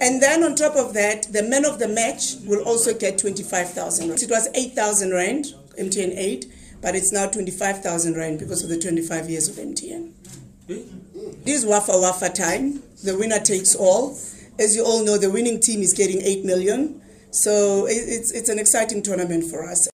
And then on top of that, the men of the match will also get 25,000. It was 8,000 rand, MTN 8, but it's now 25,000 rand because of the 25 years of MTN. This is Wafa Wafa time. The winner takes all. As you all know, the winning team is getting 8 million. So it's, it's an exciting tournament for us.